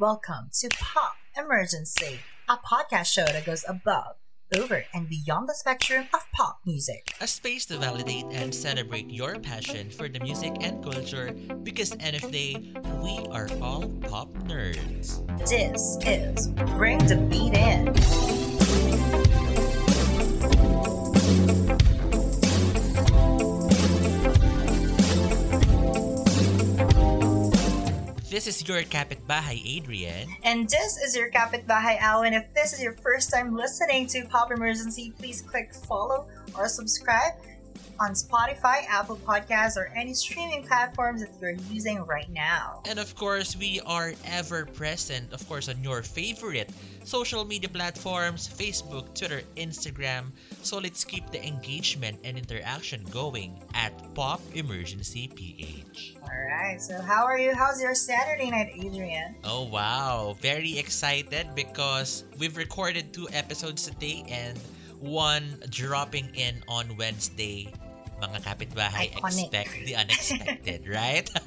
Welcome to Pop Emergency, a podcast show that goes above, over, and beyond the spectrum of pop music. A space to validate and celebrate your passion for the music and culture because end of day, we are all pop nerds. This is Bring the Beat In. This is your kapitbahay, Adrian. And this is your Kapitbahay Alan. If this is your first time listening to Pop Emergency, please click follow or subscribe on Spotify, Apple Podcasts, or any streaming platforms that you're using right now. And of course, we are ever present, of course, on your favorite social media platforms Facebook, Twitter, Instagram. So let's keep the engagement and interaction going at Pop Emergency PH. Alright, so how are you? How's your Saturday night, Adrian? Oh wow, very excited because we've recorded two episodes today and one dropping in on Wednesday. Mga kapitbahay, Iconic. expect the unexpected, right?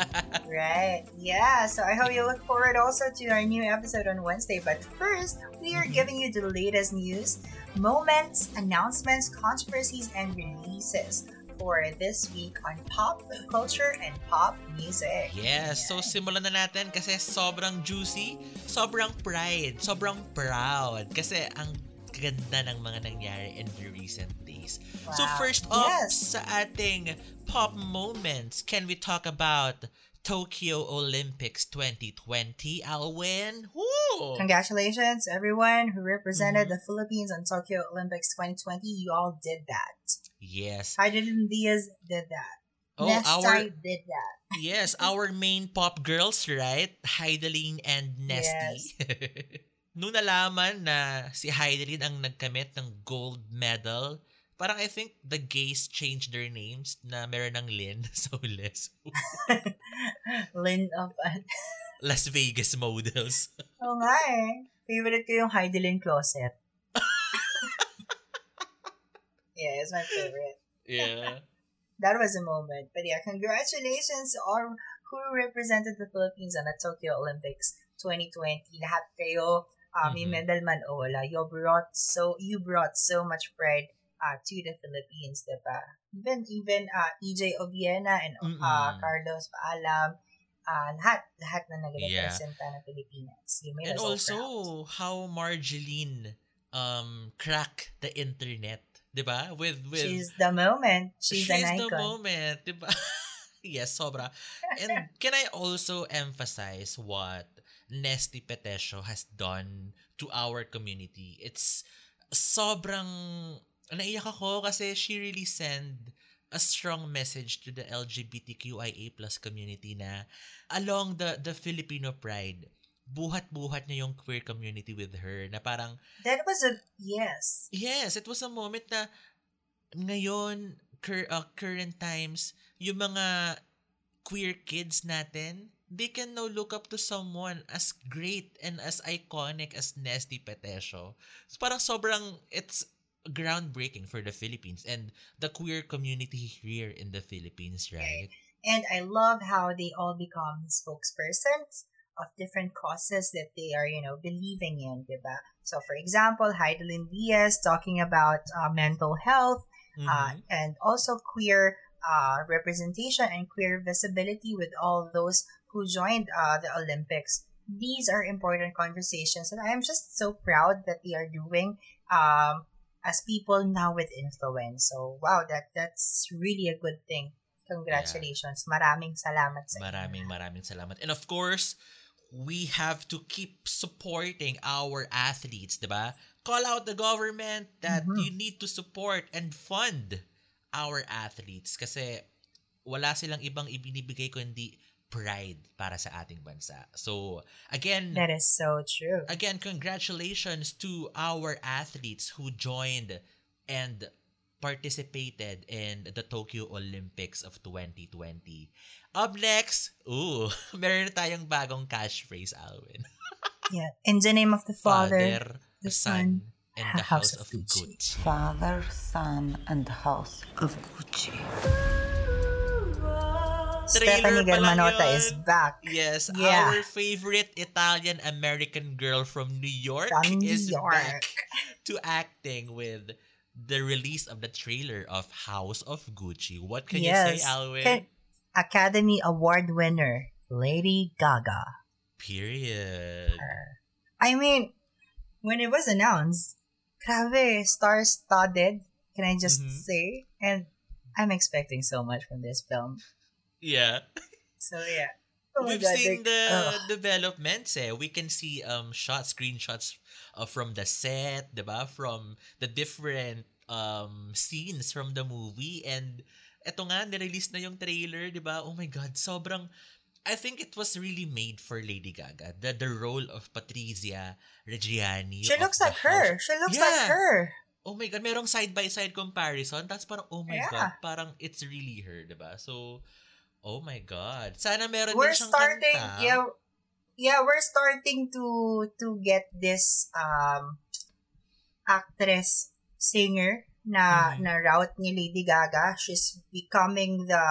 Right. Yeah, so I hope you look forward also to our new episode on Wednesday. But first, we are Mhm. giving you the latest news, moments, announcements, controversies, and releases for this week on pop culture and pop music. yes, so simulan na natin kasi sobrang juicy, sobrang pride, sobrang proud kasi ang ganda ng mga nangyari in the recent days. So first up Yes. sa ating pop moments, can we talk about Tokyo Olympics 2020, Alwyn? Woo! Congratulations, everyone who represented Mhm. the Philippines on Tokyo Olympics 2020. You all did that. Yes. Hidilyn Diaz did that. Oh, our did that. yes, our main pop girls, right? Hidilyn and Nesthy. Nung nalaman na si Hidilyn ang nagkamit ng gold medal, parang I think the gays changed their names na meron ng Lynn. So, Les. Lynn of Las Vegas models. Oo nga eh. Favorite ko yung Hidilyn Closet. yeah, it's my favorite. Yeah. That was a moment. But yeah, congratulations all who represented the Philippines on the Tokyo Olympics 2020. Lahat kayo, uh, may Mhm. medal man o wala. You brought so, you brought so much pride uh, to the Philippines, diba? Even, even uh, EJ Obiena and uh, Mm-mm. Carlos Paalam, uh, lahat, lahat na Yeah. nag-representa ng Pilipinas. And also, proud. how Margielyn um cracked the internet, 'di ba? With with She's the moment. She's, she's the moment, 'di ba? yes, sobra. And can I also emphasize what Nesthy Petecio has done to our community? It's sobrang naiyak ako kasi she really sent a strong message to the LGBTQIA plus community na along the the Filipino pride, buhat-buhat niya yung queer community with her na parang That was a, yes. Yes, it was a moment na ngayon, cur- uh, current times, yung mga queer kids natin, they can now look up to someone as great and as iconic as Nesty Petesio. So parang sobrang, it's groundbreaking for the Philippines and the queer community here in the Philippines, right? And I love how they all become spokespersons of different causes that they are, you know, believing in, diba? So, for example, Hidilyn Diaz talking about uh, mental health uh, Mhm. and also queer uh, representation and queer visibility with all those who joined uh, the Olympics. These are important conversations, and I'm just so proud that they are doing um, as people now with influence. So, wow, that that's really a good thing. Congratulations. Maraming salamat sa inyo. Maraming maraming salamat. And of course, we have to keep supporting our athletes, 'di ba? Call out the government that Mhm. you need to support and fund our athletes kasi wala silang ibang ibinibigay kundi pride para sa ating bansa. So, again, That is so true. again, congratulations to our athletes who joined and participated in the Tokyo Olympics of 2020. Up next, ooh, meron na tayong bagong cash phrase, Alwyn. Yeah. In the name of the Father, the the Son, and the House, of Gucci. Gucci. Father, Son, and the House of Gucci. Stefani Germanotta is back. Yes, Yeah. our favorite Italian-American girl from New York From New is York. back to acting with the release of the trailer of House of Gucci. What can you say, Yes. Alwyn? Can- Academy Award winner, Lady Gaga. Period. I mean, when it was announced, grabe, star-studded, can I just Mhm. say? And I'm expecting so much from this film. Yeah. So, yeah. Oh We've God, seen the developments eh. We can see um shots, screenshots uh, from the set, 'di ba? From the different um scenes from the movie and eto nga nirelease na yung trailer, 'di ba? Oh my god, sobrang I think it was really made for Lady Gaga. The the role of Patrizia Reggiani. She looks like her. She looks Yeah. like her. Oh my god, merong side by side comparison. Tapos parang oh my Yeah. god, parang it's really her, 'di ba? So Oh my god. Sana meron we're din siyang starting kanta. yeah yeah we're starting to to get this um actress singer na Mhm. na route ni Lady Gaga she's becoming the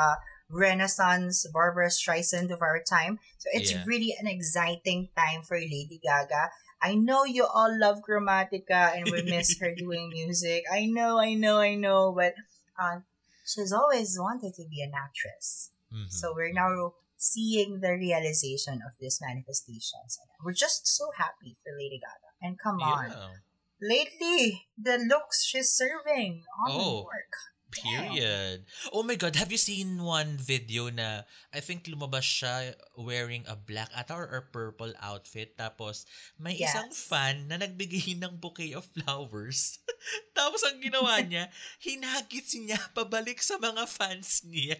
renaissance Barbra Streisand of our time so it's Yeah. really an exciting time for Lady Gaga I know you all love Chromatica and we miss her doing music I know I know I know but uh, she's always wanted to be an actress Mhm. so we're now seeing the realization of these manifestations. We're just so happy for Lady Gaga. And come on, Yeah. lately the looks she's serving on Oh. New York. Period. Oh my God, have you seen one video na I think lumabas siya wearing a black ata or, or purple outfit tapos may isang Yes. fan na nagbigay ng bouquet of flowers. tapos ang ginawa niya, hinagits niya pabalik sa mga fans niya.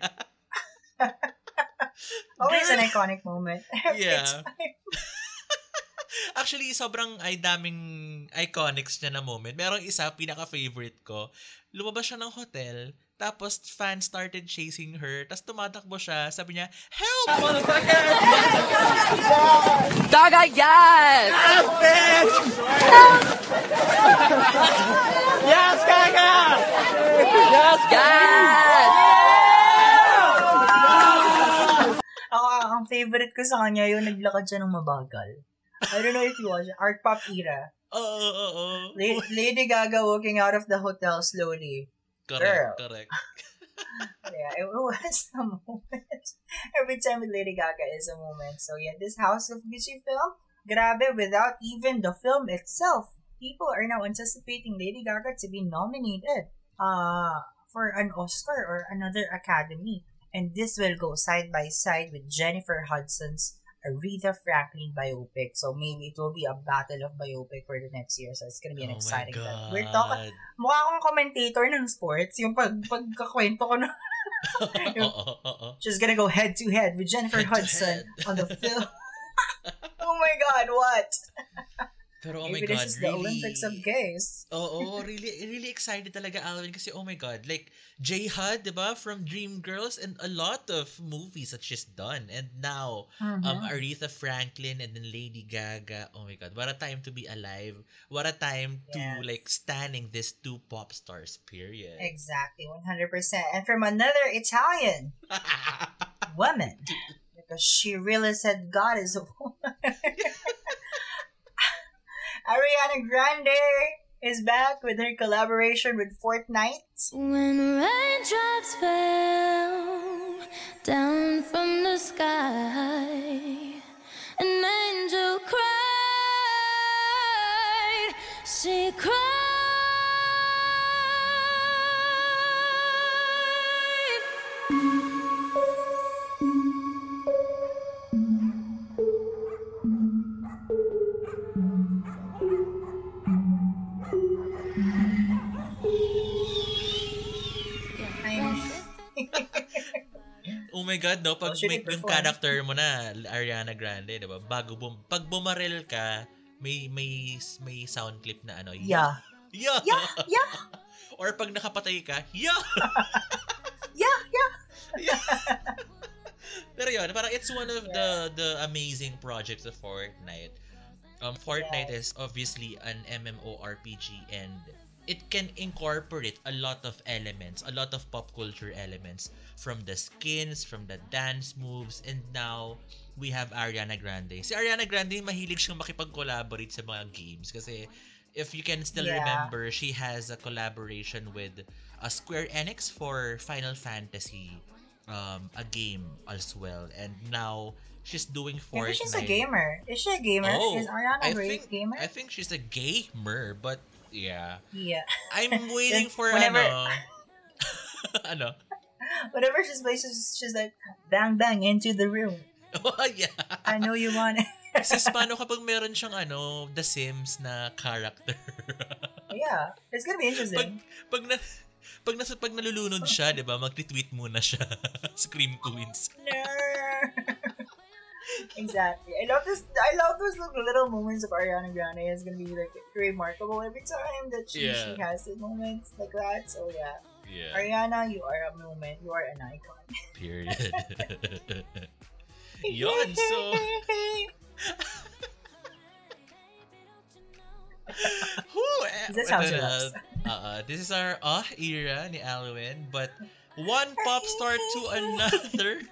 Always an iconic moment. Every Yeah. time. Actually, sobrang ay daming iconics niya na moment. Merong isa, pinaka-favorite ko. Lumabas siya ng hotel, tapos fans started chasing her, tapos tumatakbo siya, sabi niya, Help! Gaga, yes! Yes, Gaga! Yes! Yes! Ako, ang favorite ko sa kanya, yung naglakad siya ng mabagal. I don't know if you watch it. Art Pop era. Oo, oo, oo. La- Lady Gaga walking out of the hotel slowly. Correct, Girl. correct. yeah, it was a moment. Every time with Lady Gaga is a moment. So yeah, this House of Gucci film, grabe, without even the film itself, people are now anticipating Lady Gaga to be nominated uh, for an Oscar or another Academy. And this will go side by side with Jennifer Hudson's Aretha Franklin biopic. So maybe it will be a battle of biopic for the next year. So it's gonna be an oh exciting time. We're talking, mukha akong commentator ng sports. Yung pag, pagkakwento ko na. She's gonna go head to head with Jennifer Head Hudson head. on the film. oh my god, what? Pero oh Maybe my God, this is really... the Olympics of gays. Oo, really, really excited talaga, Alvin, kasi oh my God, like, J HUD, di ba, from Dreamgirls and a lot of movies that she's done. And now, um, Mhm. Aretha Franklin and then Lady Gaga. Oh my God, what a time to be alive. What a time to, like, standing these two pop stars, period. Exactly, 100%. And from another Italian woman, because she really said God is a woman. Ariana Grande is back with her collaboration with Fortnite. When raindrops fell down from the sky, an angel cried, she cried. God, no? Pag did yung character mo na, Ariana Grande, di ba? Bago bum, pag bumaril ka, may may may sound clip na ano, yeah. Yeah. Yeah, yeah, Or pag nakapatay ka, yeah. yeah, yeah. Pero yun, parang it's one of the the amazing projects of Fortnite. Um, Fortnite is Yes. obviously an MMORPG and it can incorporate a lot of elements, a lot of pop culture elements from the skins, from the dance moves, and now we have Ariana Grande. Si Ariana Grande, mahilig siyang makipag-collaborate sa mga games kasi if you can still Yeah. remember, she has a collaboration with a Square Enix for Final Fantasy, um, a game as well. And now, she's doing Maybe Fortnite. she's a gamer. Is she a gamer? Oh, Is Ariana I a think, gamer? I think she's a gamer, but yeah. yeah. I'm waiting for Whenever- ano. ano? Whenever she's plays, she's, she's like, bang, bang, into the room. Oh, yeah. I know you want it. Sis, paano kapag meron siyang ano, The Sims na character? yeah. It's gonna be pag, interesting. pag na, pag, nasa, pag nalulunod siya, di ba, mag-tweet muna siya. Scream Queens. Exactly. I love this. I love those little, little moments of Ariana Grande. It's gonna be like remarkable every time that she, Yeah. she has the moments like that. So yeah, Yeah. Ariana, you are a moment. You are an icon. Period. Yon, so... Whew, eh, This is how ito she na. looks. Uh, this is our ah era ni Alwyn, but one pop star to another.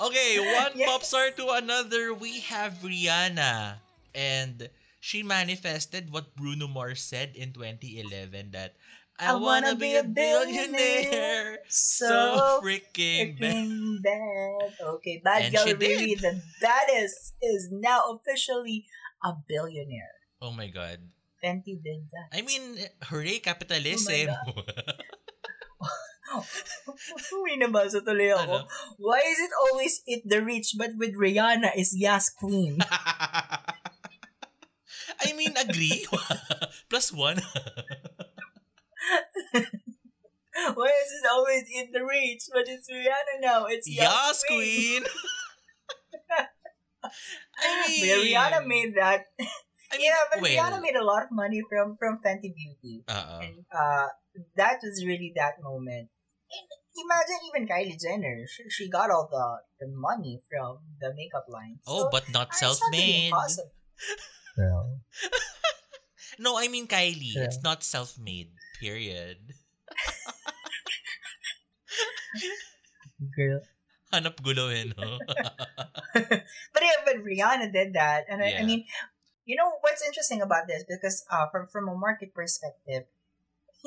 Okay, one Yes. pop star to another. We have Rihanna, and she manifested what Bruno Mars said in 2011 that I, wanna, be a billionaire. So freaking bad. Freaking bad. Okay, Bad And Girl did. the baddest, is now officially a billionaire. Oh my god. Fenty did that. I mean, hooray, oh capitalism. Uy, nabasa tuloy ako. Ano? Why is it always it the rich, but with Rihanna is Yas Queen? I mean, agree. Plus one. Why is it always it the rich, but it's Rihanna now? It's Yas, yes, Queen. queen. I mean, But Rihanna made that. I mean, yeah, but well, Rihanna made a lot of money from from Fenty Beauty. Uh-uh. And uh, that was really that moment. And imagine even Kylie Jenner. She, she got all the, the money from the makeup line. Oh, So, but not really self-made. impossible. No, I mean Kylie. Yeah. It's not self-made. Period. Girl. Hanap gulo eh, no? But yeah, but Rihanna did that. And I, I mean, you know what's interesting about this? Because uh, from, from a market perspective,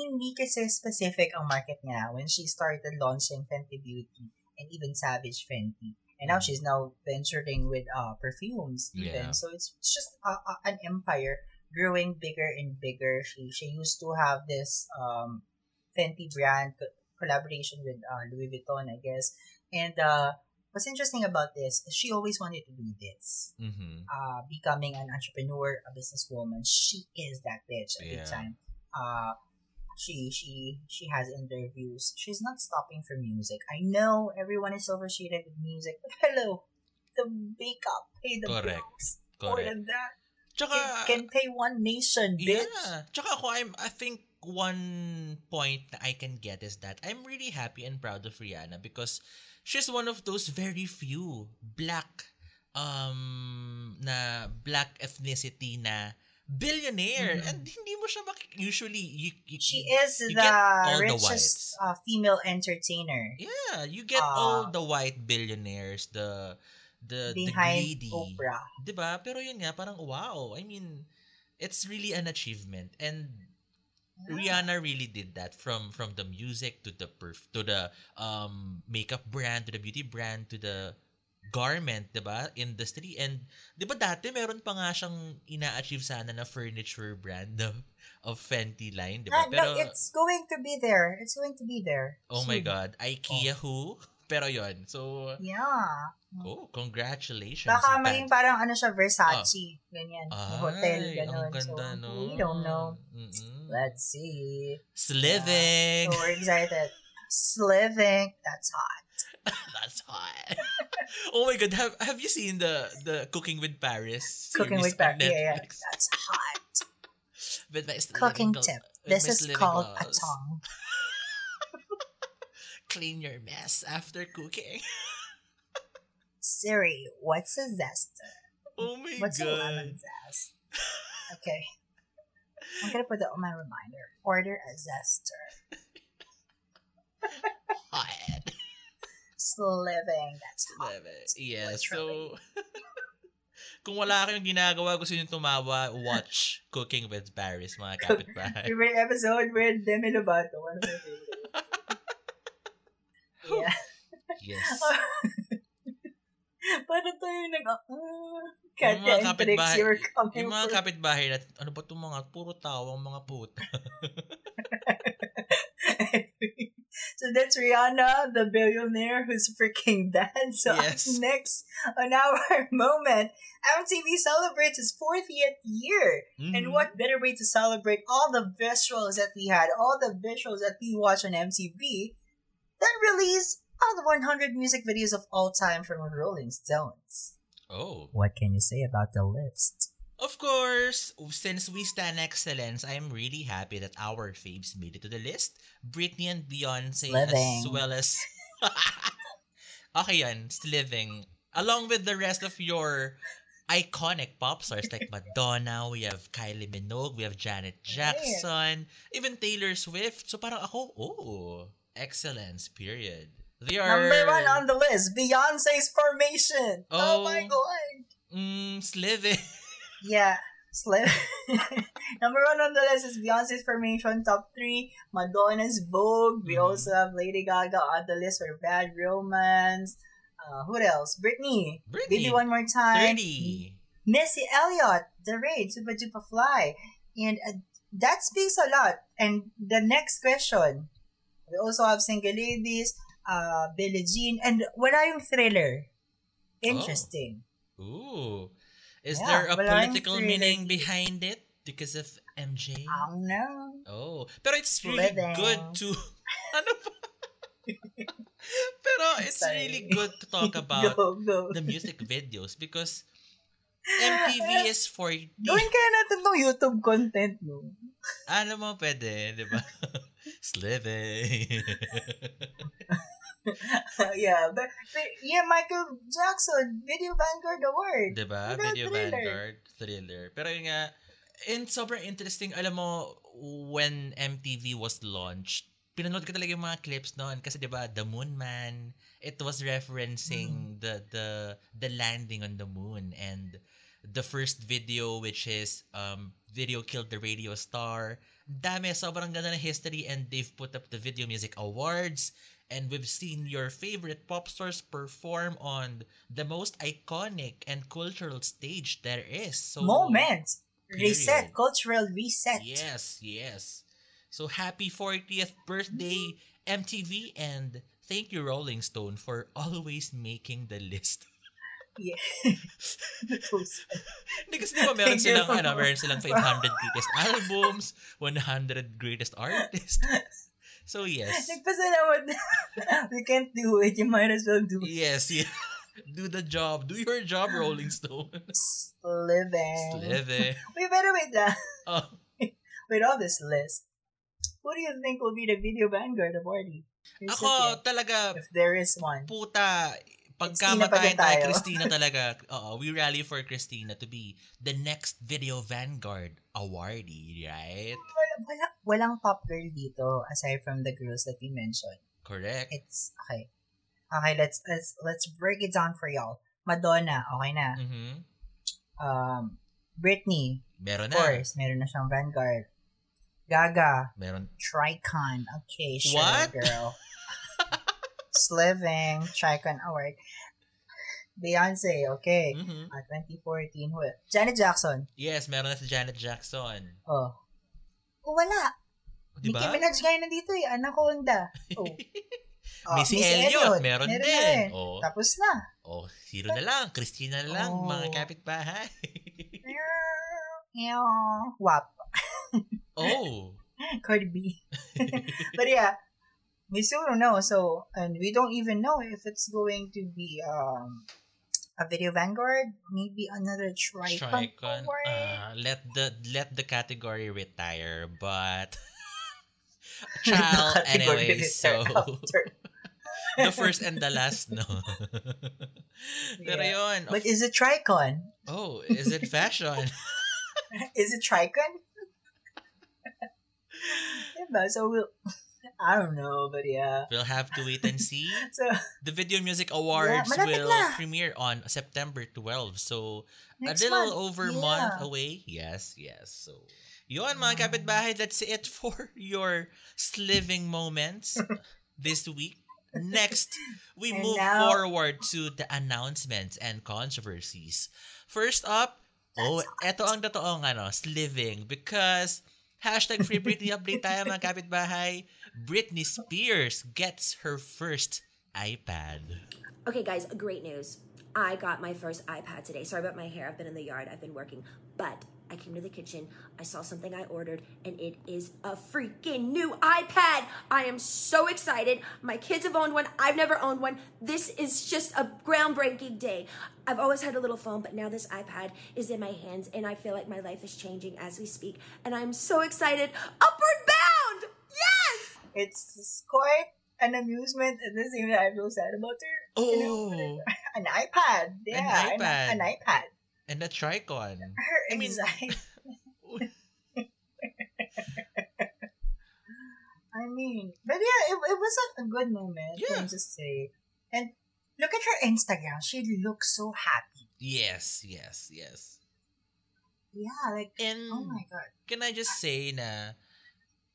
hindi kasi specific ang market niya when she started launching Fenty Beauty and even Savage Fenty. And now Mhm. she's now venturing with uh, perfumes even. Yeah. So it's, it's just a, a, an empire growing bigger and bigger. She she used to have this um, Fenty brand co- collaboration with uh, Louis Vuitton, I guess. And uh, what's interesting about this is she always wanted to do this. mm-hmm. Uh, becoming an entrepreneur, a businesswoman. She is that bitch at the time. Uh, she she she has interviews. She's not stopping for music. I know everyone is overshaded with music, but hello, the makeup, pay the Correct. bills. More than that, Tsaka, it can pay one nation, bitch. Yeah. Tsaka ako, I'm, I think one point that I can get is that I'm really happy and proud of Rihanna because she's one of those very few black um na black ethnicity na billionaire Mhm. and hindi mo siya mak- usually you, you She is you the all the richest uh, female entertainer yeah you get Ah. all the white billionaires the the behind the greedy Oprah. 'Di ba? Pero yun nga parang wow. I mean, it's really an achievement and Rihanna really did that from from the music to the perf to the um makeup brand to the beauty brand to the garment, 'di ba? Industry and 'di ba dati meron pa nga siyang ina-achieve sana na furniture brand of, of Fenty line, 'di Ah, ba? Pero no, it's going to be there. It's going to be there. oh my soon. god, IKEA who? Pero yon. So, Yeah. oh, congratulations. Baka maging parang ano siya, Versace. Ganyan. hotel, Ay, ganun. Ang ganda, so, no? we don't know. Mm-mm. Let's see. Sliving. So we're excited. Sliving. That's hot. That's hot. oh my god, have have you seen the the Cooking with Paris? Cooking with Paris. Yeah, yeah. That's hot. With my Cooking tip. This is called a gloves. tongue. Clean your mess after cooking. Siri, what's a zester? Oh my god. What's a lemon zest? Okay. I'm gonna put that on my reminder. Order a zester. Hot. Sliving. That's hot. Yeah, Literally. so... Kung wala kayong ginagawa, gusto nyo tumawa, watch Cooking with Paris, mga kapitbahay. Favorite episode with Demi Lovato. One of my favorite. yeah. Yes. Parang tayo nag... Uh, Yung Katya mga and Trix, kapitbahay, you were coming yung mga kapitbahay ano ba itong mga, puro tawang mga puta. So that's Rihanna, the billionaire who's freaking dead. So Yes. next on our moment, MTV celebrates its 40th year. And Mhm. what better way to celebrate all the visuals that we had, all the visuals that we watched on MTV, than release all the 100 music videos of all time from Rolling Stones. Oh. What can you say about the list? Of course, since we stand excellence, I'm really happy that our faves made it to the list. Britney and Beyonce as well as... okay yan, Sliving. Along with the rest of your iconic pop stars like Madonna, we have Kylie Minogue, we have Janet Jackson, even Taylor Swift. So parang ako, oh, excellence, period. They are... Number one on the list, Beyonce's Formation. Oh, Oh. my god. Mm, Sliving. Yeah. Slim. Number one on the list is Beyonce's Formation Top 3, Madonna's Vogue. We Mhm. also have Lady Gaga on the list for Bad Romance. Uh, who else? Britney. Baby Britney. One More Time. 30. Missy Elliott. The Rain. Supa Dupa Fly. And uh, that speaks a lot. And the next question. We also have Single Ladies, uh, Billie Jean, and wala yung thriller. Interesting. Ooh. Is Yeah, there a political meaning behind it because of MJ? I don't know. Oh. Pero it's really Slithing. good to... ano ba? Pero it's Sorry. really good to talk about go, go. the music videos because MTV is for... Gawin kaya natin tong YouTube content, no? Ano mo pwede, di ba? Sliving. yeah, but, but yeah, Michael Jackson, Video Vanguard Award. Di ba? Diba, Video thriller. Vanguard, thriller. Pero yun nga, and sobrang interesting, alam mo, when MTV was launched, pinanood ko talaga yung mga clips noon kasi 'di ba The Moon Man it was referencing the the the landing on the moon and the first video which is um video killed the radio star dami sobrang ganda ng history and they've put up the video music awards and we've seen your favorite pop stars perform on the most iconic and cultural stage there is so Moment. Reset. Cultural reset. Yes, yes. So happy 40th birthday MTV and thank you Rolling Stone for always making the list. Yeah. Kasi di ba meron silang, ano, meron silang 500 greatest albums, 100 greatest artists. So yes. Nagpasalamat na. we can't do it. You might as well do it. Yes, yeah. Do the job. Do your job, Rolling Stone. Living. Slither. Wait, better wait lang. Oh, With all this list, who do you think will be the Video Vanguard awardee? ako talaga, If there is one. puta, Christina pa din pagkamatayin tayo, tayo. Christina talaga. Oo, we rally for Christina to be the next Video Vanguard awardee, right? Wala, wala, walang pop girl dito aside from the girls that we mentioned. Correct. It's okay. Okay, let's let's let's break it down for y'all. Madonna, okay na. Mhm. Um, Britney, Meron of na. course, meron na siyang Vanguard. Gaga, Meron. Tricon, okay, sure, What? girl. Sliving, Tricon Award. Beyonce, okay. Mhm. Ah, 2014, who? Janet Jackson. Yes, meron na si Janet Jackson. Oh. Oh, wala. Di Nicki? Minaj gaya nandito eh. Anaconda. Oh. Oh, Missy Elliott, meron na din. rin. Oh. Tapos na. Oh, zero na lang. Christina na lang, Oh. mga kapitbahay. Wap. oh. Cardi B. but yeah, we still don't know. So, and we don't even know if it's going to be um a video vanguard, maybe another Tricon, Tricon. Uh, let the let the category retire, but child anyway. So the first and the last, no. Pero Yeah. yun. But is it Tricon? oh, is it fashion? Is it Tricon? Diba? So we'll, I don't know, but yeah. We'll have to wait and see. So The Video Music Awards malapit will na. premiere on September 12. So, next a little month, over yeah. month away. Yes, yes. So, yun mga kapitbahay, that's it for your sliving moments this week. Next, we And move now- forward to the announcements and controversies. First up, oh, eto ang totoong ano, sliving because hashtag Free Britney update tayo mga kapitbahay. Britney Spears gets her first iPad. Okay, guys, great news. I got my first iPad today. Sorry about my hair. I've been in the yard. I've been working. But I came to the kitchen. I saw something I ordered, and it is a freaking new iPad. I am so excited. My kids have owned one. I've never owned one. This is just a groundbreaking day. I've always had a little phone, but now this iPad is in my hands, and I feel like my life is changing as we speak. And I'm so excited. Upward bound! Yes! it's quite an amusement at the same time I feel sad about her. Oh, an iPad. Yeah, an iPad. An, iPad. And the Tricon. Her I mean- I mean, but yeah, it, it was a, a good moment. Yeah. Can just say, and look at her Instagram. She looks so happy. Yes, yes, yes. Yeah, like And oh my god. can I just say na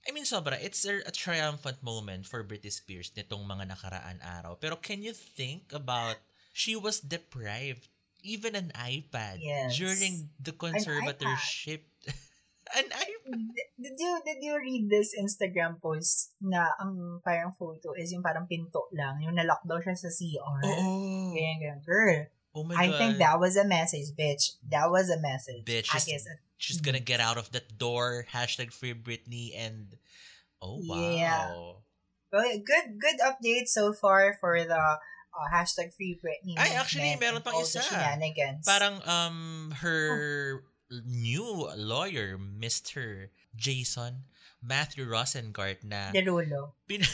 I mean, sobra, it's a, a triumphant moment for Britney Spears nitong mga nakaraan araw. Pero can you think about, she was deprived even an iPad Yes. during the conservatorship. An iPad? Did, did you did you read this Instagram post na ang parang photo is yung parang pinto lang, yung na-lock daw siya sa CR. Oo. Ganyan, ganyan. Girl, Oh my I God. think that was a message, bitch. That was a message. Bitch, I just- guess. She's gonna get out of that door. Hashtag free Britney and oh wow. Yeah. Well, good good update so far for the uh, hashtag free Britney. Ay, actually, meron pang isa. Parang um her new lawyer, Mr. Jason Matthew Rosengart na Derulo. pin-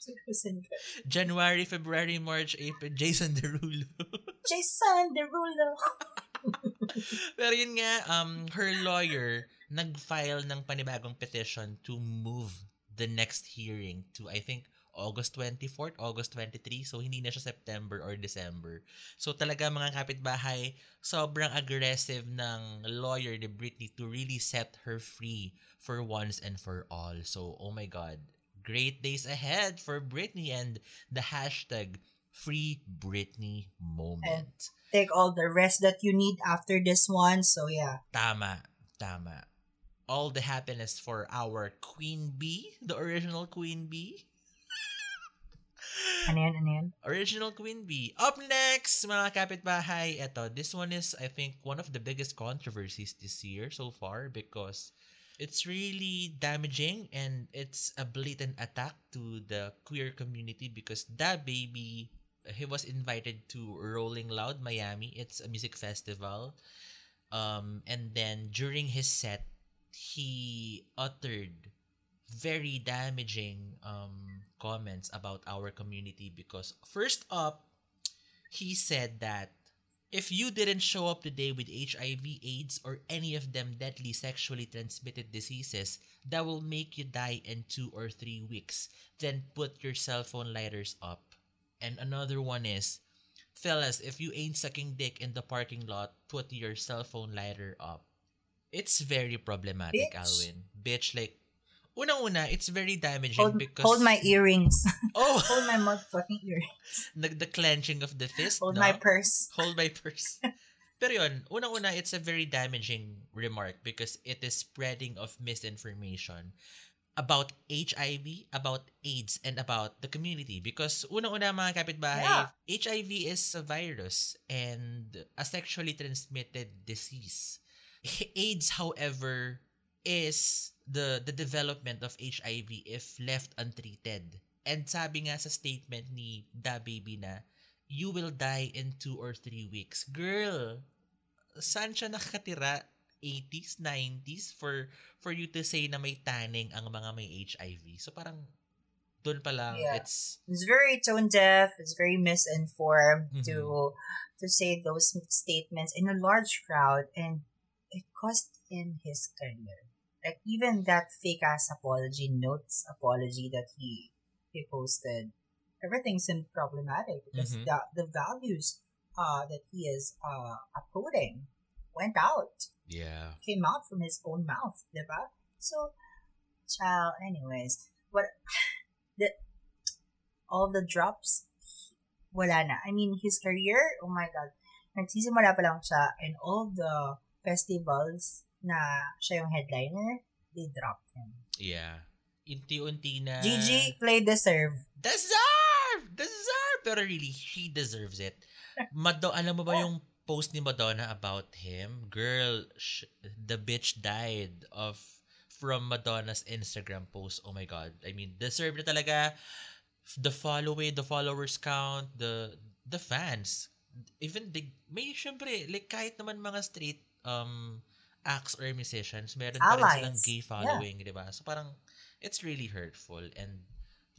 January, February, March, April, Jason Derulo. Jason Derulo. Pero yun nga, um, her lawyer nag-file ng panibagong petition to move the next hearing to, I think, August 24th, August 23. So, hindi na siya September or December. So, talaga mga kapitbahay, sobrang aggressive ng lawyer ni Britney to really set her free for once and for all. So, oh my God. Great days ahead for Britney and the hashtag Free Britney moment. Take all the rest that you need after this one. So yeah. Tama. Tama. All the happiness for our Queen Bee, the original Queen Bee. Ano yan, ano yan? Original Queen Bee. Up next, mga kapitbahay. Eto, this one is, I think, one of the biggest controversies this year so far because it's really damaging and it's a blatant attack to the queer community because DaBaby, he was invited to Rolling Loud Miami. It's a music festival. Um, and then during his set, he uttered very damaging um, comments about our community because first up, he said that if you didn't show up today with HIV, AIDS, or any of them deadly sexually transmitted diseases that will make you die in two or three weeks, then put your cell phone lighters up. And another one is, fellas, if you ain't sucking dick in the parking lot, put your cell phone lighter up. It's very problematic, Bitch. Alwyn. Bitch, like, unang-una, it's very damaging Hold, because... hold my earrings. Oh! hold my motherfucking earrings. the, the clenching of the fist, Hold no? my purse. Hold my purse. Pero yun, unang-una, it's a very damaging remark because it is spreading of misinformation about HIV, about AIDS, and about the community. Because unang-una mga kapitbahay, Yeah. HIV is a virus and a sexually transmitted disease. AIDS, however, is the the development of HIV if left untreated. And sabi nga sa statement ni Da Baby na, you will die in two or three weeks. Girl, saan siya nakatira? 80s, 90s for for you to say na may tanning ang mga may HIV. So parang doon pa lang Yeah. it's It's very tone deaf. It's very misinformed Mhm. to to say those statements in a large crowd, and it cost him his career. Like even that fake ass apology notes apology that he he posted, everything seemed problematic because Mhm. the the values uh that he is uh upholding went out, Yeah. came out from his own mouth, diba? So, child, anyways, what the all the drops, wala na. I mean, his career, oh my God, nagsisimula pa lang siya and all the festivals na siya yung headliner, they dropped him. Yeah. Unti-unti na... GG, play deserve. Deserve! Deserve! Pero really, he deserves it. Mado, alam mo ba yung post ni Madonna about him? Girl, sh- the bitch died of from Madonna's Instagram post. Oh my God. I mean, deserve na talaga the following, the followers count, the the fans. Even the, may syempre, like kahit naman mga straight um acts or musicians, meron pa rin silang gay following, di ba? So parang, it's really hurtful. And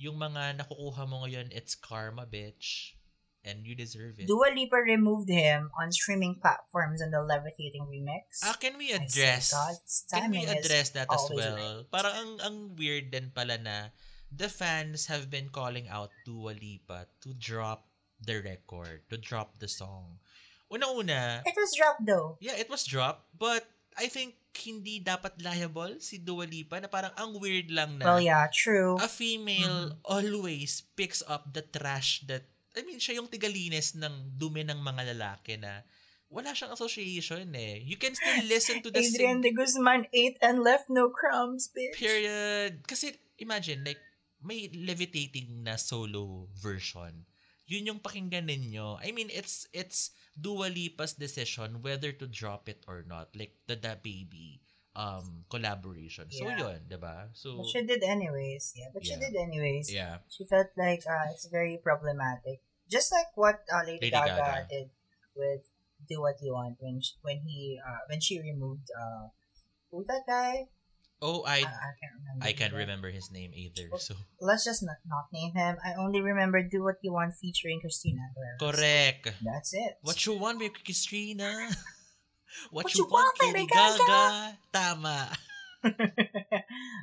yung mga nakukuha mo ngayon, it's karma, bitch. And you deserve it. Dua Lipa removed him on streaming platforms on the Levitating remix. Ah, can we address God's can we address that as well? Parang ang ang weird din pala na the fans have been calling out Dua Lipa to drop the record, to drop the song. Una-una, It was dropped though. yeah, it was dropped, but I think hindi dapat liable si Dua Lipa na parang ang weird lang na Well, yeah, true. a female always picks up the trash that I mean, siya yung tigalinis ng dumi ng mga lalaki na wala siyang association eh. You can still listen to the Adrian sing- de Guzman ate and left no crumbs, bitch. period. Kasi imagine, like, may levitating na solo version. Yun yung pakinggan ninyo. I mean, it's it's Dua Lipa's decision whether to drop it or not. Like, the Da Baby um collaboration. So, Yeah. yun, 'di ba So, But she did anyways. Yeah, but she Yeah. did anyways. yeah. She felt like uh, it's very problematic. Just like what uh, Lady, Lady Gaga, Gaga. did with Do What You Want when she, when he uh, when she removed uh who's that guy? Oh, I, I I can't remember. I can't his name. remember his name either. So, Let's just not, not name him. I only remember Do What You Want featuring Christina Aguilera. correct. That's it. What you want, baby Christina? What, What you, you want, want, Lady Gaga? Gaga? Tama.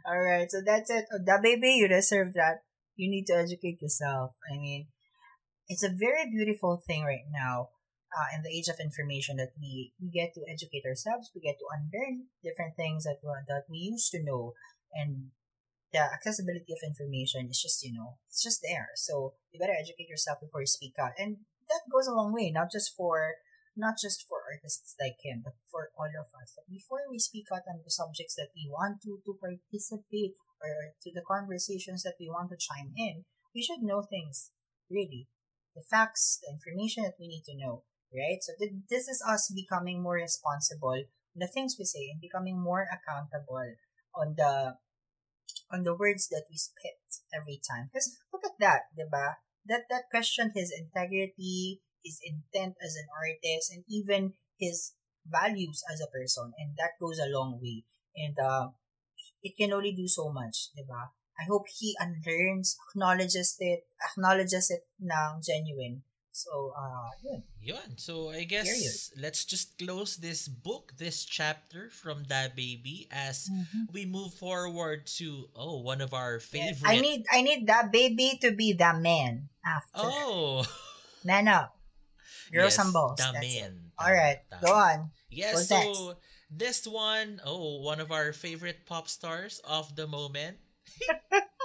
All right, so that's it. Oh, DaBaby, you deserve that. You need to educate yourself. I mean, it's a very beautiful thing right now uh, in the age of information that we, we get to educate ourselves. We get to unlearn different things that we, that we used to know, and the accessibility of information is just you know it's just there. So you better educate yourself before you speak out, and that goes a long way. Not just for not just for artists like him, but for all of us. That before we speak out on the subjects that we want to to participate or to the conversations that we want to chime in, we should know things really, the facts, the information that we need to know, right? So th- this is us becoming more responsible on the things we say and becoming more accountable on the on the words that we spit every time. Because look at that, diba? That that questioned his integrity, his intent as an artist, and even his values as a person, and that goes a long way. And uh, it can only do so much, diba? I hope he unlearns, acknowledges it, acknowledges it ng genuine. So, uh, yun. Yun. So, I guess Period. let's just close this book, this chapter from DaBaby as we move forward to, oh, one of our favorite. I need, I need that baby to be the man after. Oh. Man up. Girls Yes, and balls. the That's man. All right, go on. Yes, What's so this one, oh, one of our favorite pop stars of the moment.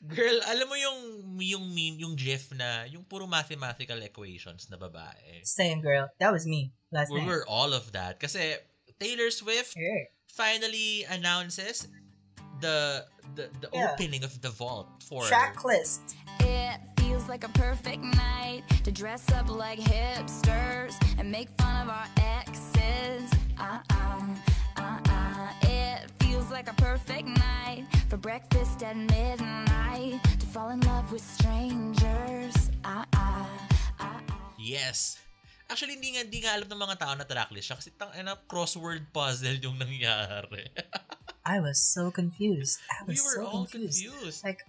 Girl, alam mo yung yung meme, yung gif na yung puro mathematical equations na babae. Same girl. That was me last We night. were all of that kasi Taylor Swift Sure. finally announces the the, the Yeah. opening of the vault for Track list. It feels like a perfect night to dress up like hipsters and make fun of our exes. Uh-uh, uh-uh. It feels like a perfect night for breakfast at midnight to fall in love with strangers. Uh-uh, uh-uh. Yes. Actually, hindi nga, hindi nga alam ng mga tao na tracklist siya kasi tang ina crossword puzzle yung nangyari. I was so confused. I we was were so all confused. confused. Like,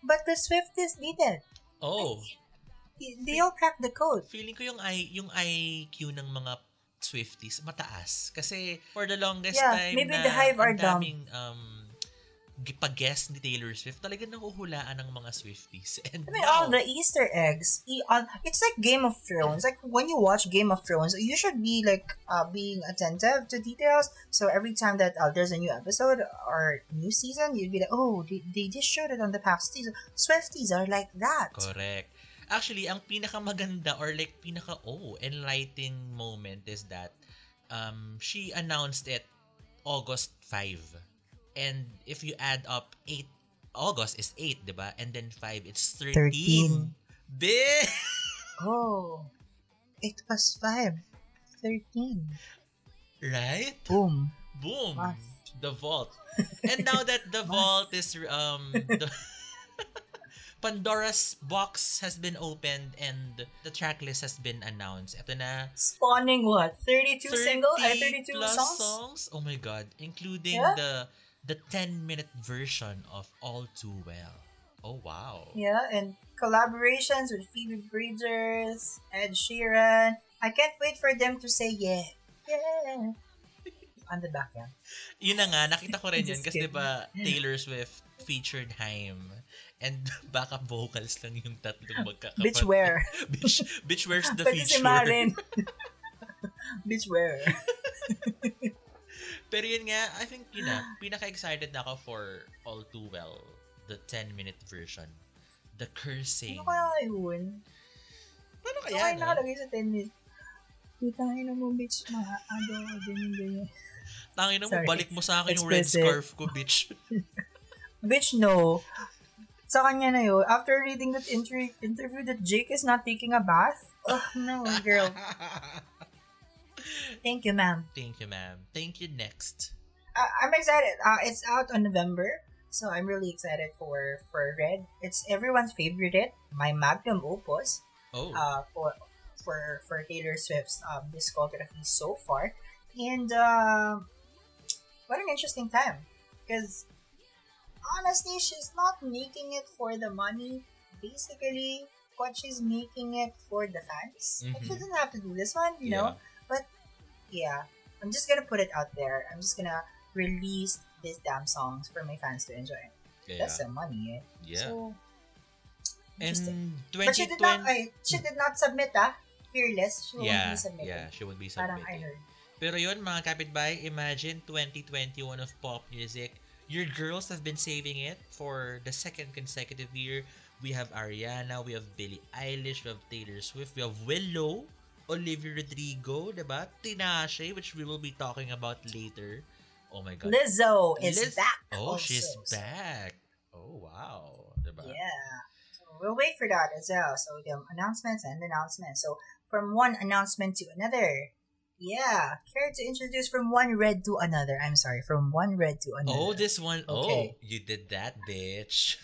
but the Swifties did it. Oh, They they all cracked the code. feeling ko yung I yung IQ ng mga Swifties mataas. Kasi for the longest Yeah, time maybe na the Hive are ang dumb. daming um, pag-guest ni Taylor Swift, talagang nahuhulaan ng mga Swifties. And I mean, now, all the Easter eggs. on- It's like Game of Thrones. Like when you watch Game of Thrones, you should be like uh, being attentive to details. So every time that uh, there's a new episode or new season, you'd be like, oh, they, they just showed it on the past season. Swifties are like that. Correct. Actually, ang pinakamaganda or like pinaka oh, enlightening moment is that um she announced it August 5. And if you add up 8 August is 8, 'di ba? And then 5 it's 13. 13. Big! Oh, it was five. 13. Right? Boom. Boom. The vault. And now that the vault is um the Pandora's box has been opened and the tracklist has been announced. Ito na Spawning what? 32 single? Uh, 32 plus songs? Oh my god, including Yeah? the the 10 minute version of All Too Well. Oh wow. Yeah, and collaborations with Phoebe Bridgers, Ed Sheeran. I can't wait for them to say yeah. Yeah. On the back end. Yun na nga, nakita ko rin yun kasi diba Taylor Swift featured Haim and backup vocals lang yung tatlong magkakapatid. Bitch where? bitch, bitch where's the si feature? Marin. Bitch where? Pero yun nga, I think yun na, pinaka-excited na ako for All Too Well, the 10-minute version. The cursing. Ano kaya yun? Paano Ano kaya, kaya no? nakalagay sa tennis? Putangin na mo, bitch. Mga ano, ganyan, ganyan. Tangin na mo, Sorry. balik mo sa akin yung red scarf ko, bitch. Bitch, no. Sa kanya na yun, after reading that inter- interview that Jake is not taking a bath, oh, no, girl. Thank you, ma'am. Thank you, ma'am. Thank you, next. Uh, I'm excited. Uh, it's out on November, so I'm really excited for for Red. It's everyone's favorite hit, my magnum opus. Oh, Uh, for for for Taylor Swift's um discography so far, and um, what an interesting time because honestly, she's not making it for the money. Basically, what she's making it for the fans. Like, she Mhm. doesn't have to do this one, you know. Yeah, I'm just gonna put it out there. I'm just gonna release these damn songs for my fans to enjoy. yeah. That's some money, eh? yeah. So, and interesting. 2020... but she did not. Ay, she did not submit. Ah, fearless. She won't be submitted. yeah, she would be Parang I submitting. heard. Pero yun, mga kapitbahay, imagine 2021 of pop music. Your girls have been saving it for the second consecutive year. We have Ariana, we have Billie Eilish, we have Taylor Swift, we have Willow, Olivia Rodrigo, diba? Tinashe, which we will be talking about later. Oh my God. Lizzo is Liz- back. Oh, also. she's back. Oh, wow. Diba? Yeah. So we'll wait for that as well. So the announcements and announcements. So from one announcement to another. Yeah. Care to introduce from one red to another. I'm sorry, from one red to another. Oh, this one. Oh, okay. Oh, you did that, bitch.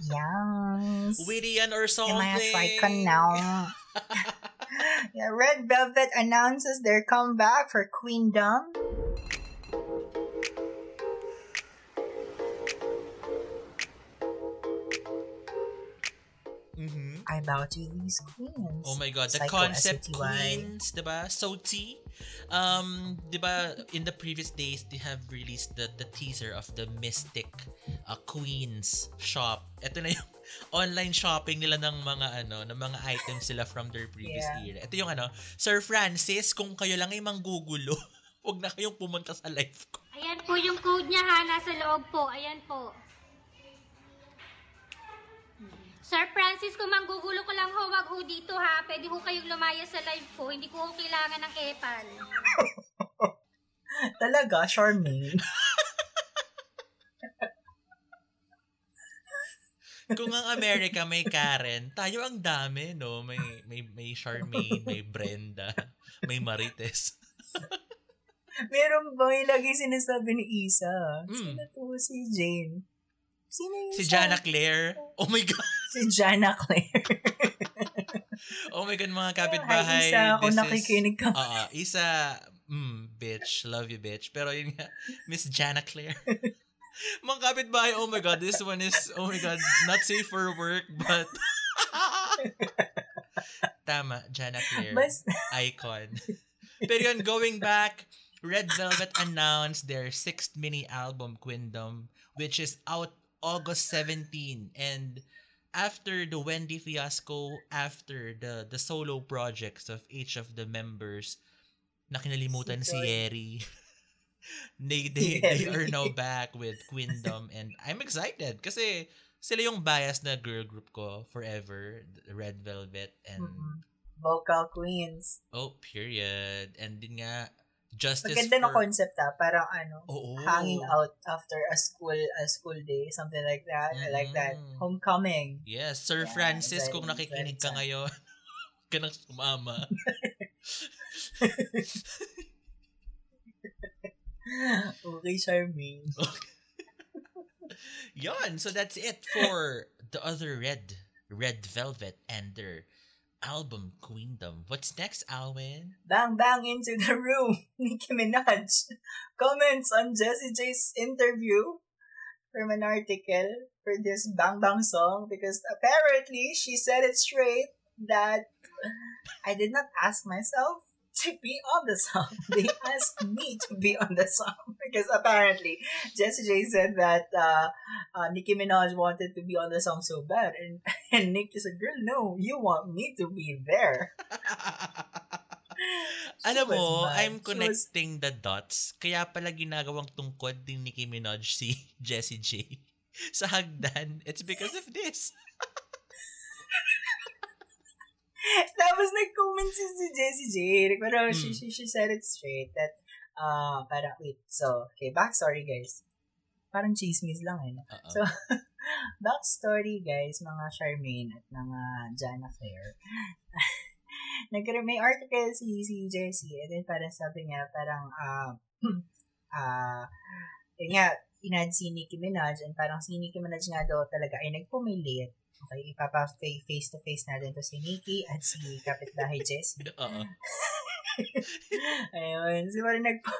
Yes. Witty or something. Am I a now? yeah, Red Velvet announces their comeback for Queendom. Mhm. I bow to these queens. Oh my god, the Psycho concept SOTY. queens, 'di ba? So T. Um, 'di ba in the previous days they have released the the teaser of the Mystic uh, Queens shop. Ito na yung online shopping nila ng mga ano, ng mga items sila from their previous Yeah. era. Ito yung ano, Sir Francis, kung kayo lang ay manggugulo, huwag na kayong pumunta sa live ko. Ayan po yung code niya ha, nasa loob po. Ayan po. Sir Francis, kung manggugulo ko lang ho, wag ho dito ha. Pwede ho kayong lumaya sa live ko. Hindi ko ho kailangan ng epal. Talaga, Charmaine. Kung ang Amerika may Karen, tayo ang dami, no? May may may Charmaine, may Brenda, may Marites. Meron ba yung lagi sinasabi ni Isa? Mm. Sino to? Si Jane. Sino yung Si? Jana Claire. Oh my God. Si Jana Claire. Oh my God, mga kapitbahay. Hi, Isa. Kung nakikinig ka. Oo, Isa, mm, bitch. Love you, bitch. Pero yun nga, Miss Jana Claire. mga kapitbahay, oh my God, this one is, oh my God, not safe for work, but... Tama, Jana Claire. Bas, Icon. Pero yun, going back, Red Velvet announced their sixth mini album, Queendom, which is out August 17. And after the Wendy fiasco, after the the solo projects of each of the members, na kinalimutan si Si. Yeri. they, they, they are now back with Quindom and I'm excited kasi sila yung bias na girl group ko forever, Red Velvet and Mm-mm. Vocal queens. oh, period. And din nga, Justice Maganda na for... concept ah. Parang ano, Oo. hanging out after a school a school day, something like that. I like that. Mm. Homecoming. Yes, Sir Yeah, Francis, kung nakikinig ka ngayon, ka nang sumama. okay, Charmaine. Yon, so that's it for the other Red, Red Velvet and their album Queendom. What's next, Alwyn? Bang bang into the room. Nicki Minaj comments on Jessie J's interview from an article for this Bang Bang song because apparently she said it straight that I did not ask myself to be on the song. They asked me to be on the song because apparently Jessie J said that uh, uh, Nicki Minaj wanted to be on the song so bad, and and Nicki said, "Girl, no, you want me to be there." Alam mo, mad. I'm She was- connecting the dots. Kaya pala ginagawang tungkod ni Nicki Minaj si Jessie J sa hagdan. It's because of this. Tapos nag-comment si, si Jessie J. Pero she, Mm. she, she said it straight that, uh, parang, wait, so, okay, backstory guys. Parang chismis lang eh. Oo. So, backstory guys, mga Charmaine at mga Jana Claire. Nagkaroon, may article si, si Jessie and then parang sabi niya, parang, ah, ah, yun nga, inad si Nicki Minaj and parang si Nicki Minaj nga daw talaga ay nagpumilit Okay, ipapa face to face natin to si Nikki at si kapitbahay Jessie. Oo. Ayun, so parang nagpo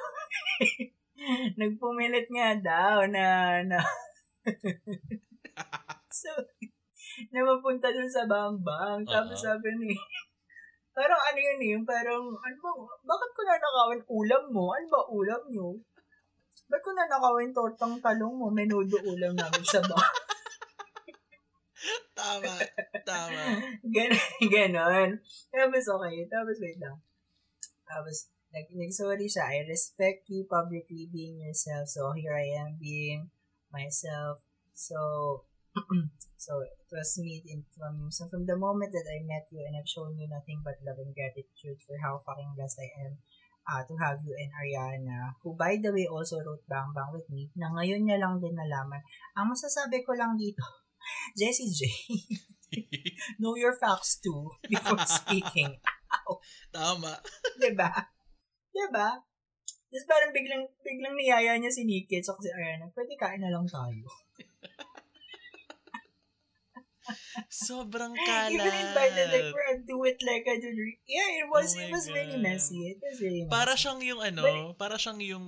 nagpumilit nga daw na, na so, na mapunta dun sa bambang. Tapos Oo. sabi ni, parang ano yun eh, yung parang, ano ba, bakit ko nanakawin ulam mo? Ano ba ulam nyo? Ba't ko nanakawin tortang talong mo? Menudo ulam namin sa bang. Tama. Tama. Ganon. ganon. Tapos okay. Tapos wait lang. Tapos, nag, nag-sorry siya. I respect you publicly being yourself. So, here I am being myself. So, so it was me in from so from the moment that I met you and I've shown you nothing but love and gratitude for how fucking blessed I am uh, to have you and Ariana, who by the way also wrote Bang Bang with me, na ngayon niya lang din nalaman. Ang masasabi ko lang dito, Jessie J, know your facts too before speaking. Tama. Diba? Diba? Tapos parang biglang, biglang niyaya niya si Nikki at si Ariana, pwede kain na lang tayo. Sobrang kalat. Even invited like for a duet like a duet. Yeah, it was, Oh it was really God. messy. It was really messy. Para siyang yung ano, para siyang yung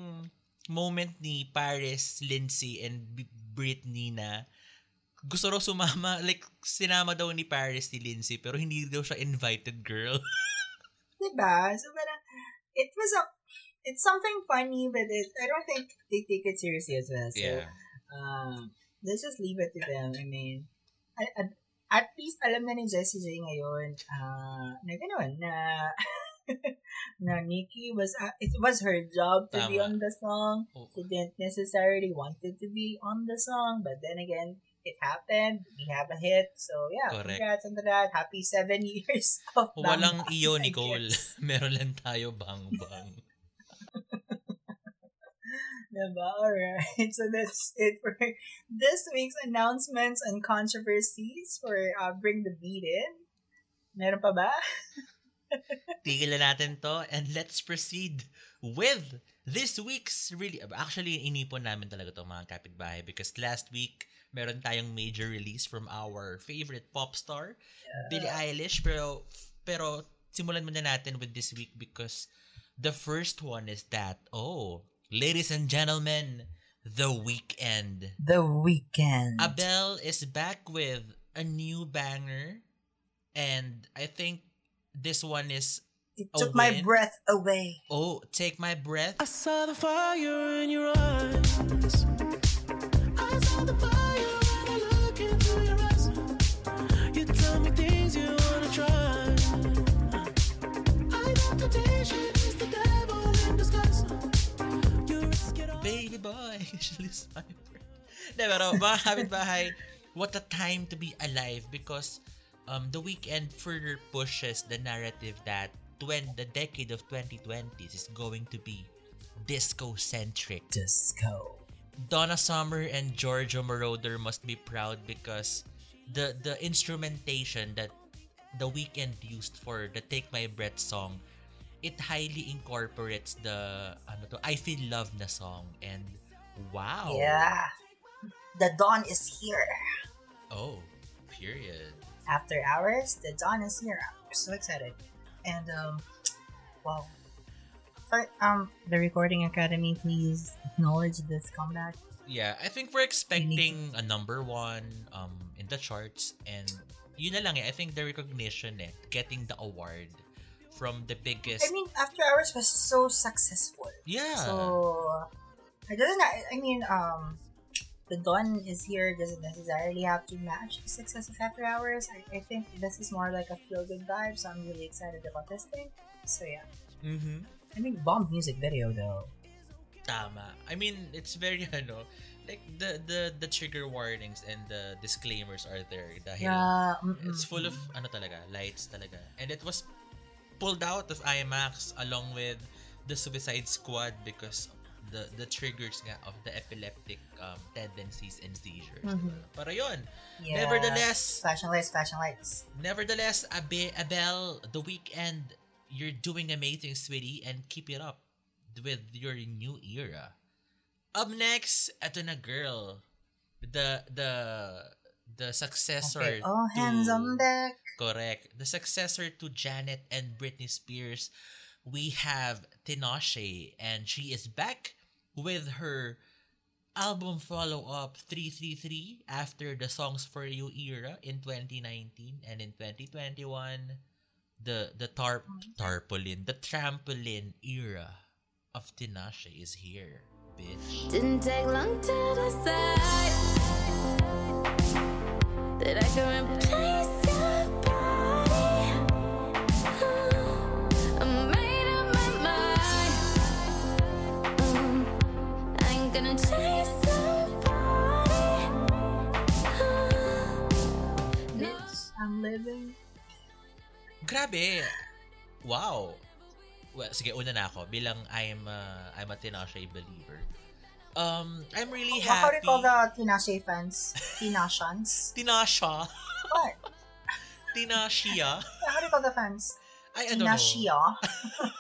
moment ni Paris, Lindsay, and Britney na gusto raw sumama, like, sinama daw ni Paris si Lindsay, pero hindi daw siya invited girl. Diba? So parang, it was a, it's something funny, but it, I don't think they take it seriously as well. So, um, let's just leave it to them. I mean, at, at, at least alam na ni Jessie J ngayon, uh, na gano'n, na, na Nikki was, uh, it was her job to be Tama. on the song. Oo. She didn't necessarily wanted to be on the song, but then again, it happened. We have a hit. So, yeah, Correct. congrats on that. Happy seven years of Bang Walang Bang, iyo, Nicole. Meron lang tayo bang bang. Diba? Alright. So that's it for this week's announcements and controversies for uh, Bring the Beat In. Meron pa ba? Tigil na natin to and let's proceed with this week's really actually inipon namin talaga to mga kapitbahay because last week meron tayong major release from our favorite pop star Billie Eilish pero pero simulan muna natin with this week because the first one is that oh ladies and gentlemen The Weeknd The Weeknd. Abel is back with a new banger and I think this one is It A took my breath away. Oh, take my breath. I saw the fire in your eyes. Boy, my breath. Di, pero mga kapitbahay, what a time to be alive because um, the Weeknd further pushes the narrative that when the decade of 2020s is going to be disco-centric. Disco. Donna Summer and Giorgio Moroder must be proud because the the instrumentation that the Weeknd used for the Take My Breath song it highly incorporates the ano to I Feel Love na song and wow. Yeah. The dawn is here. Oh, period. After hours, the dawn is here. I'm so excited. And um wow. Sorry, um the recording academy please acknowledge this comeback. Yeah, I think we're expecting a number one um in the charts and yun na lang eh. I think the recognition eh, getting the award from the biggest I mean after hours was so successful. yeah. So it doesn't I I mean um the dawn is here doesn't necessarily have to match the success of after hours. I, I think this is more like a feel good vibe, so I'm really excited about this thing. So yeah. Mm-hmm. I mean bomb music video though. Tama. I mean, it's very ano, like the the the trigger warnings and the disclaimers are there dahil Yeah. mm-mm. it's full of ano talaga, lights talaga. And it was pulled out of IMAX along with the Suicide Squad because the the triggers nga of the epileptic um, tendencies and seizures. Mhm. Pero yun, Yeah. nevertheless, Flashing lights, flashing lights. nevertheless, Abe, Abel, the Weeknd, you're doing amazing, sweetie, and keep it up with your new era. Up next, eto na girl. The the the successor Okay. Oh, hands to, on deck. Correct. The successor to Janet and Britney Spears, we have Tinashe, and she is back with her album follow-up 333 after the Songs for You era in 2019 and in 2021 the the tarp oh, tarpaulin the trampoline era of Tinashe is here bitch Didn't take long to decide that I could replace your body. I made up my mind. I ain't gonna chase nobody. No. I'm living. Grabe. Wow. Well, sige, una na ako. Bilang I'm a, I'm a Tinashe believer. Um, I'm really What how do you call the Tinashe fans? Tinashans? Tinasha. What? Tinashia. How do you call the fans? I, I don't know. Tinashia.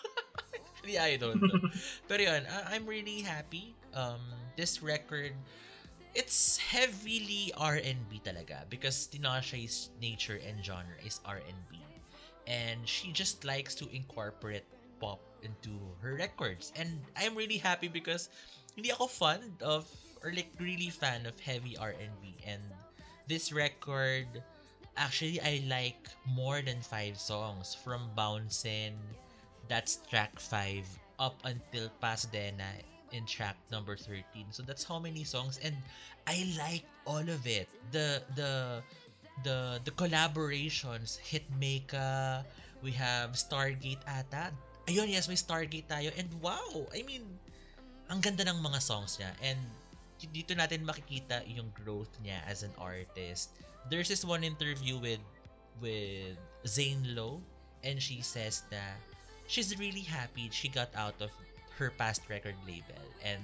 Actually, I don't know. Pero yun, I- I'm really happy. Um, this record, it's heavily R&B talaga because Tinashe's nature and genre is R&B. And she just likes to incorporate pop into her records. And I'm really happy because hindi ako fond of or like really fan of heavy R&B and this record actually I like more than five songs. From Bouncin that's track 5 up until Pasadena in track number 13 so that's how many songs. And I like all of it. The the the the collaborations Hitmaker we have Stargate ata. Ayun yes may Stargate tayo. And wow I mean ang ganda ng mga songs niya and dito natin makikita yung growth niya as an artist. There's this one interview with with Zane Lowe and she says na she's really happy she got out of her past record label and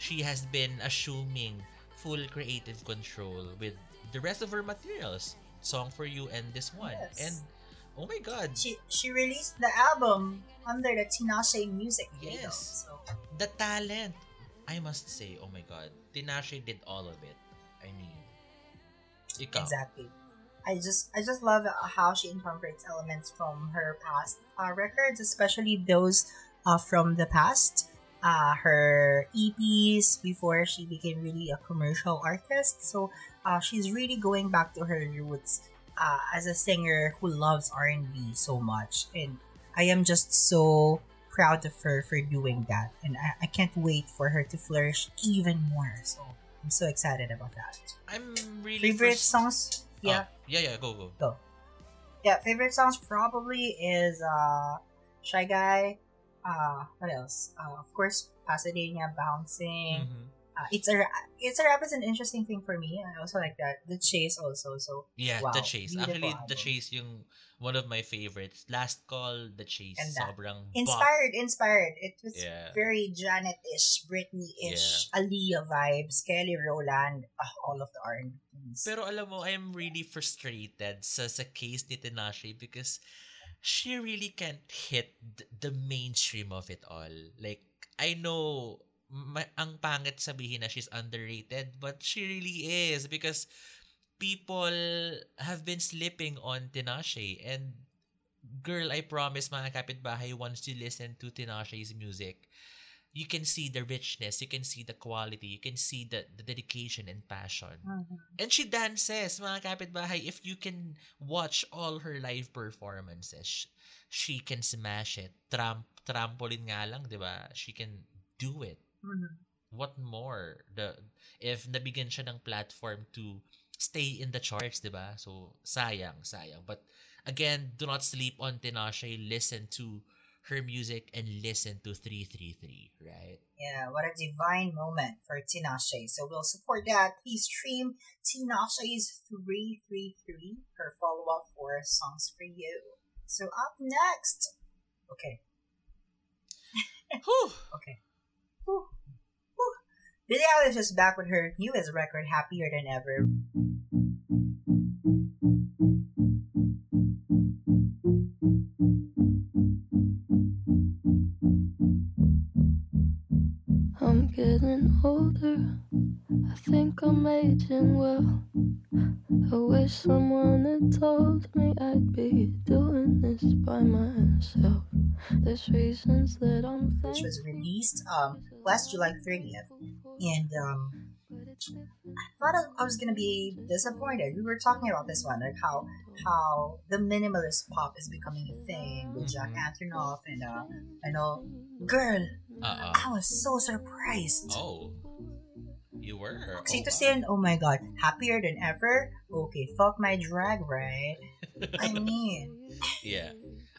she has been assuming full creative control with the rest of her materials. Song for You and this one. Yes. And oh my god, She she released the album under the Tinashe music label. Yes. So the talent, I must say, oh my god, Tinashe did all of it. I mean, ikaw. exactly. I just I just love how she incorporates elements from her past uh, records, especially those uh, from the past. Uh, her EPs before she became really a commercial artist. So uh, she's really going back to her roots uh, as a singer who loves R and B so much. And I am just so proud of her for doing that, and I, I can't wait for her to flourish even more. So I'm so excited about that. I'm really Favorite first- songs? Yeah, Oh, yeah, yeah, go, go. go. Yeah, favorite songs probably is uh Shy Guy. Uh, what else? Uh, of course, Pasadena Bouncing. Mhm. Uh, it's a it's a rap is an interesting thing for me. I also like that. The Chase also. So Yeah, Wow, The Chase. Actually, The. Chase yung one of my favorites. Last Call, The Chase. And that. Sobrang bop. inspired, inspired. It was Yeah. very Janet-ish, Britney-ish, Aaliyah vibes, Kelly Rowland, ah, all of the R&Bs. Pero alam mo, I'm really frustrated sa, sa case ni Tinashe because she really can't hit th- the mainstream of it all. Like, I know ma- ang pangit sabihin na she's underrated, but she really is because people have been slipping on Tinashe and girl, I promise mga kapitbahay, once you listen to Tinashe's music, you can see the richness, you can see the quality, you can see the, the dedication and passion. Mhm. And she dances, mga kapitbahay. If you can watch all her live performances, sh- she can smash it. Tramp, trampoline nga lang, di ba? She can do it. Mhm. What more? The If nabigyan siya ng platform to stay in the charts, di ba? So, sayang, sayang. But, again, do not sleep on Tinashe. Listen to her music and listen to 333, right? Yeah, what a divine moment for Tinashe. So we'll support that. Please stream Tinashe's 333, her follow-up for Songs for You. So up next. Okay, okay. Billie Eilish is back with her newest record, Happier Than Ever. I'm getting older. I think I'm aging well. I wish someone had told me I'd be doing this by myself. There's reasons that I'm which was released um, last July 30th. And um, I thought I- I was gonna be disappointed. We were talking about this one, like how how the minimalist pop is becoming a thing with Jack Antonoff and uh, and all. Girl, Uh-uh. I was so surprised. Oh. You were? Oh, Oxytocin, oh my god, happier than ever. Okay, fuck my drag, right? I mean, Yeah.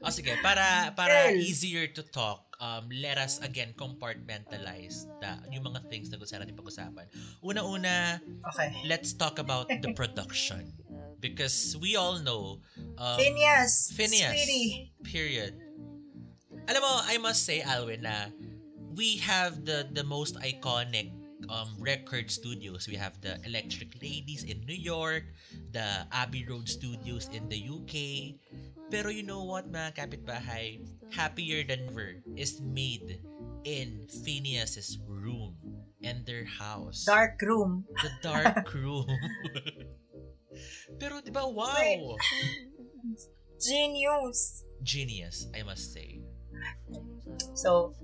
O sige, para para Girl. easier to talk, um, let us again compartmentalize the, yung mga things na gusto natin pag-usapan. Una-una, okay. let's talk about the production. Because we all know, um, Phineas, Phineas, sweetie. period. Alam mo, I must say, Alwyn, na we have the the most iconic um, record studios. We have the Electric Ladies in New York, the Abbey Road Studios in the UK. Pero you know what, mga kapitbahay? Happier Than Ever is made in Phineas's room and their house. Dark room. The dark room. Pero di ba, wow! Wait. Genius. Genius, I must say. So,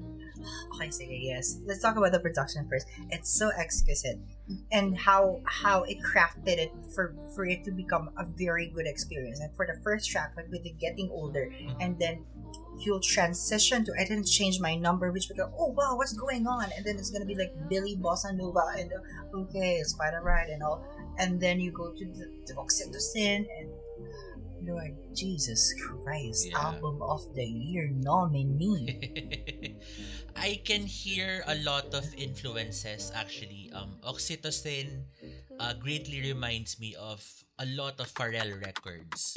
okay, sige, yes. Let's talk about the production first. It's so exquisite, and how how it crafted it for for it to become a very good experience. And for the first track, like with the getting older, mm-hmm. and then you'll transition to I didn't change my number, which we go, oh wow, what's going on? And then it's gonna be like Billie Bossa Nova, and okay, it's quite alright and all. And then you go to the, the Oxytocin and. you Lord Jesus Christ, Yeah. album of the year nominee. I can hear a lot of influences actually. Um, Oxytocin uh, greatly reminds me of a lot of Pharrell records.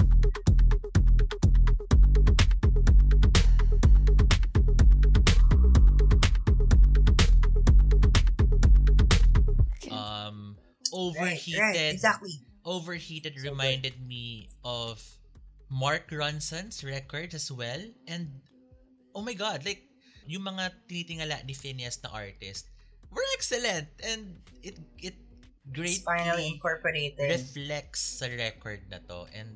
Um, overheated, Right, right, exactly. overheated So good. reminded me of Mark Ronson's record as well. And, oh my God, like, yung mga tinitingala ni Phineas na artist were excellent. And it, it It's finally greatly incorporated. reflects sa record na to. And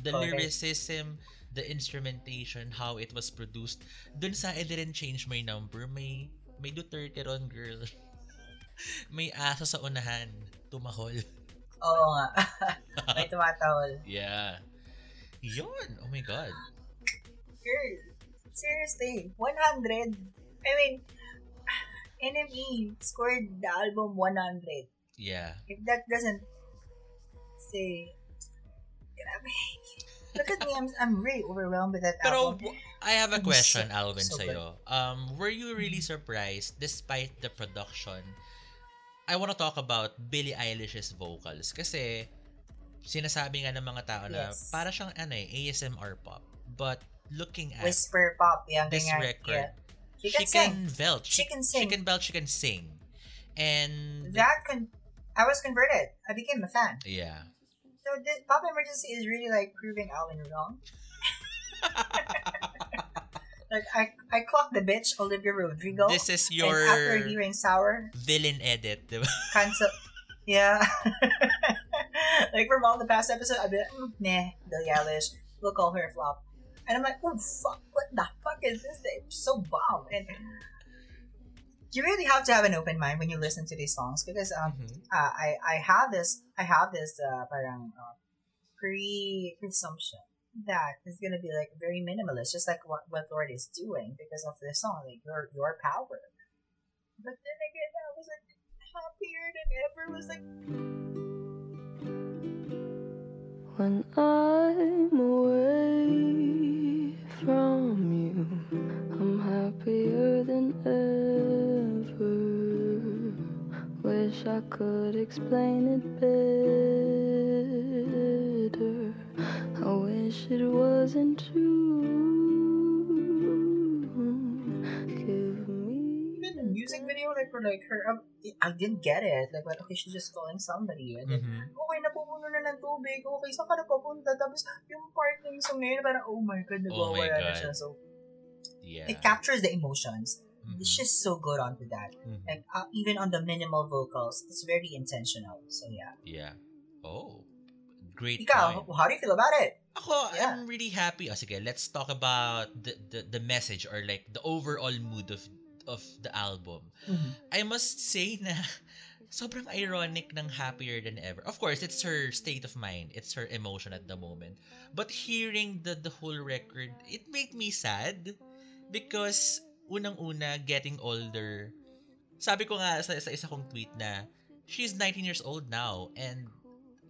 the Correct. lyricism, the instrumentation, how it was produced. Dun sa I didn't change my number, may, may Duterte ron, girl. may aso sa unahan. Tumahol. Oo nga. May tumatawal. Yeah. Yun. Oh my God. Girl. Seriously, 100. I mean, NME scored the album 100. Yeah. If that doesn't say, grabe. Look at me, I'm, I'm really overwhelmed with that Pero album. I have a question, so- Alvin, so sa'yo. Um, were you really surprised despite the production? I want to talk about Billie Eilish's vocals kasi sinasabi nga ng mga tao na Yes. para siyang ano eh, ASMR pop. But looking at Whisper pop, yung this ganyan. record, Yeah. She can sing. belch. She can sing. She can belch, she can sing. And That con- I was converted. I became a fan. yeah. So this Pop Emergency is really like proving Alwyn wrong. like I I clocked the bitch Olivia Rodrigo. This is your after hearing Sour, villain edit, cancel. Yeah. like from all the past episodes, I've been like, mm, nah, Billie Eilish. We'll call her a flop. And I'm like, oh fuck, what the fuck is this thing? So bomb. And you really have to have an open mind when you listen to these songs because um Mhm. uh, I I have this I have this uh parang uh, pre presumption that it's gonna be like very minimalist, just like what what Lorde is doing because of this song, like your your power. But then again, I was like happier than ever. It was like When I'm away from you, I'm happier than ever. Wish I could explain it better. I wish it wasn't true. Give me. even the music video, like for like her, um, I didn't get it. Like, like okay, she's just calling somebody. And then, Mhm. okay, napupuno na ng tubig. Okay, saan ka na papunta? Tapos, yung part ng na yun, parang, oh my God, Oh my nagwawala na God. siya. So, Yeah. it captures the emotions. Mhm. She's so good onto that. Mhm. Like, uh, even on the minimal vocals, it's very intentional. So, yeah. Yeah. Oh. Great Ikaw, point. how do you feel about it? Ako, Yeah. I'm really happy. Oh, sige, let's talk about the, the the message or like the overall mood of of the album. I must say na sobrang ironic ng happier than ever. Of course, it's her state of mind. It's her emotion at the moment. But hearing the the whole record, it made me sad because unang-una getting older. Sabi ko nga sa, sa isa kong tweet na she's 19 years old now and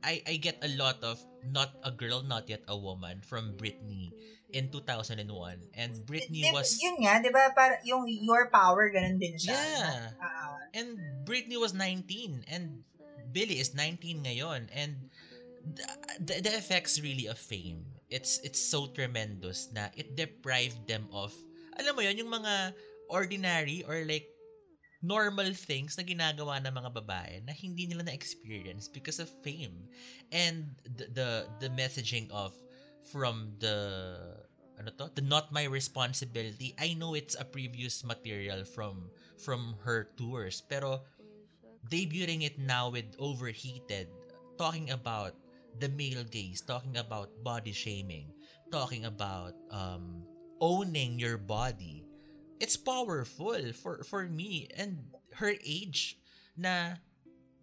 I I get a lot of not a girl, not yet a woman from Britney in 2001 and Britney was Yun nga, di ba? Para, yung your power, ganun din siya. Yeah. Ah, And Britney was 19 and Billy is 19 ngayon and the, the, the effects really of fame it's it's so tremendous na it deprived them of alam mo yon yung mga ordinary or like normal things na ginagawa ng mga babae na hindi nila na-experience because of fame and the the, the messaging of from the ano to? The not my responsibility. I know it's a previous material from from her tours pero debuting it now with overheated talking about the male gaze talking about body shaming talking about um owning your body. It's powerful for for me and her age na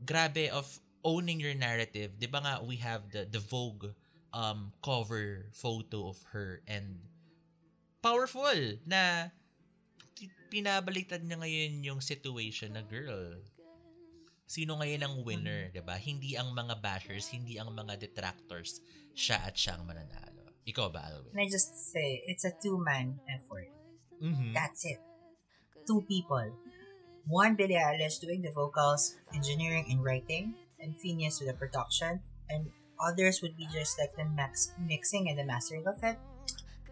grabe of owning your narrative. 'di ba nga we have the the Vogue um cover photo of her and powerful na pinabaliktad niya ngayon yung situation na girl sino ngayon ang winner 'di ba hindi ang mga bashers hindi ang mga detractors siya at siya ang mananalo ikaw ba Alwin Can I just say, it's a two-man effort. mhm That's it. Two people. One Billie Eilish doing the vocals, engineering and writing, and Phineas with the production, and others would be just like the max mixing and the mastering of it.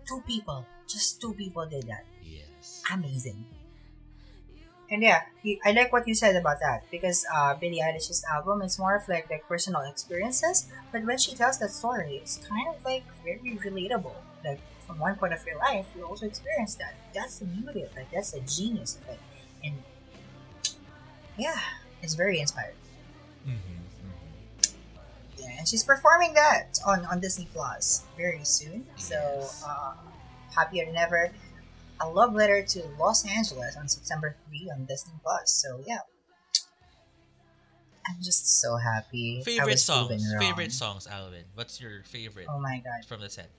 Two people, just two people did that. yes Amazing. And yeah, I like what you said about that because uh, Billie Eilish's album is more of like like personal experiences, but when she tells that story, it's kind of like very relatable. Like from one point of your life, you also experience that. That's the beauty of it. That's the genius of it. And yeah, it's very inspiring. mhm Yeah, and she's performing that on on Disney Plus very soon. So uh, happier than ever. A love letter to Los Angeles on September three on Disney Plus. So yeah, I'm just so happy. Favorite songs favorite songs Alwyn what's your favorite Oh my god, from the set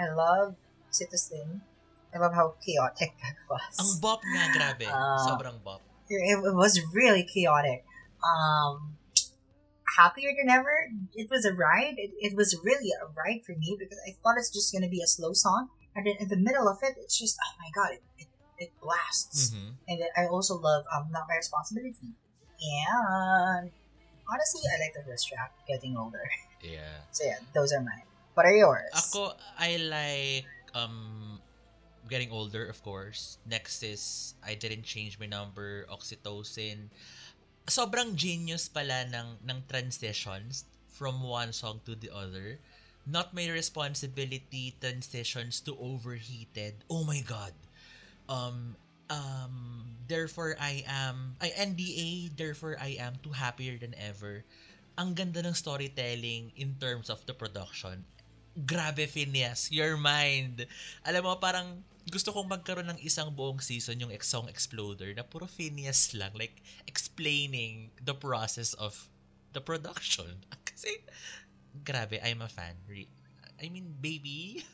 I love Slim. I love how chaotic that was. Ang bop nga, grabe. Ah. Sobrang bop. it, it was really chaotic. Um, happier than ever. It was a ride. It, it was really a ride for me because I thought it's just gonna be a slow song, and then in the middle of it, it's just oh my god, it it, it blasts. Mhm. And then I also love um not my responsibility. And honestly, I like the first track, getting older. Yeah. So yeah, those are mine. What are yours? Ako, I like um getting older, of course. Next is I didn't change my number, oxytocin. Sobrang genius pala ng ng transitions from one song to the other. Not my responsibility transitions to overheated. Oh my god. Um um therefore I am I NDA therefore I am too happier than ever. Ang ganda ng storytelling in terms of the production grabe Phineas, your mind. Alam mo, parang gusto kong magkaroon ng isang buong season yung Song Exploder na puro Phineas lang, like explaining the process of the production. Kasi, grabe, I'm a fan. I mean, baby.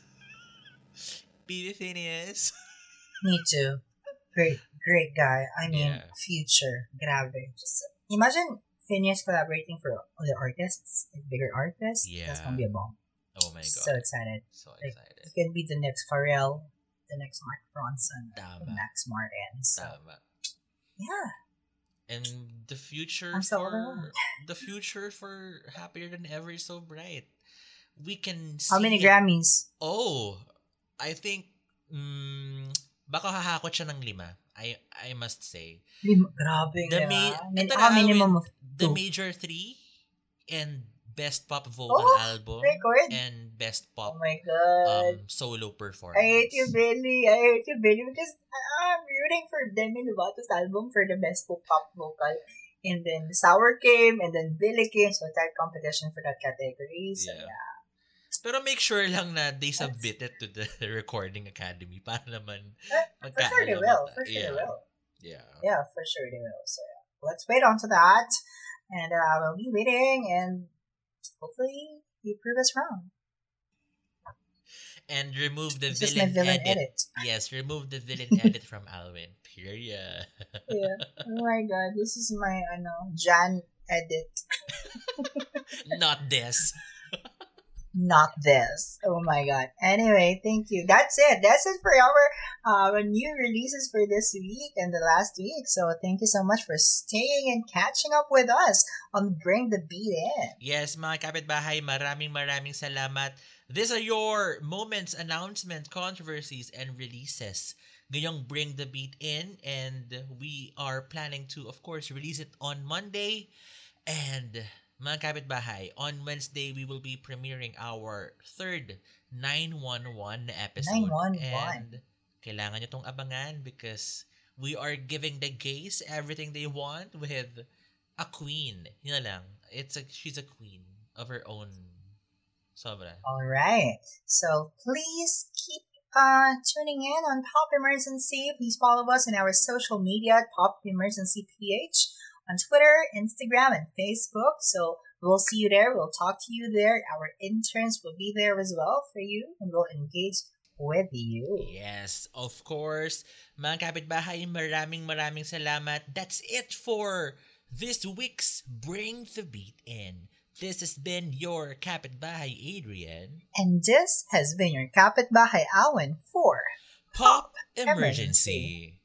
baby Phineas. Me too. Great, great guy. I mean, Yeah. future. Grabe. Just imagine Phineas collaborating for other artists, like bigger artists. That's Yeah. gonna be a bomb. Oh my God. So excited. So Like, excited. It can be the next Pharrell, the next Mark Ronson, the next Martin. So Tama. yeah, And the future so for the future for happier than ever is so bright. We can see how many it. Grammys? Oh, I think mm, baka hahakot siya ng lima. I I must say. Lim- Grabe The ma- Min- ito ah, minimum of The major three and best pop vocal Oh, album record. and best Oh pop my god. um solo performance. I hate you, Billie. I hate you, Billie, because I- I'm rooting for Demi Lovato's album for the best pop pop vocal. And then Sour came, and then Billie came, so tight competition for that category. So Yeah. yeah. Pero make sure lang na they submit it to the Recording Academy para naman Uh, For sure they will. For sure yeah. they will. Yeah. Yeah, for sure they will. So yeah. let's wait on to that. And uh, we'll be waiting, and hopefully you prove us wrong. And remove the just villain, villain edit. edit. Yes, remove the villain edit from Alwyn. Period. Yeah. Oh my god, this is my ano, Jan edit. Not this. Not this. Oh my god. Anyway, thank you. That's it. That's it for our uh, new releases for this week and the last week. So thank you so much for staying and catching up with us on Bring the Beat In. Yes, mga kapitbahay, maraming maraming salamat. These are your moments, announcements, controversies, and releases. Ngayong Bring the Beat in and we are planning to, of course, release it on Monday. And mga kapitbahay, on Wednesday, we will be premiering our third 911 episode. 911. And kailangan nyo tong abangan because we are giving the gays everything they want with a queen. Yun lang. It's a, she's a queen of her own. Sobra. All right. So please keep uh, tuning in on Pop Emergency. Please follow us on our social media at Pop Emergency PH on Twitter, Instagram, and Facebook. So we'll see you there. We'll talk to you there. Our interns will be there as well for you, and we'll engage with you. Yes, of course. Mga kapitbahay, maraming maraming salamat. That's it for this week's Bring the Beat In. This has been your kapitbahay, Adrian. And this has been your Kapit Bahay Awan for Pop Emergency. Emergency.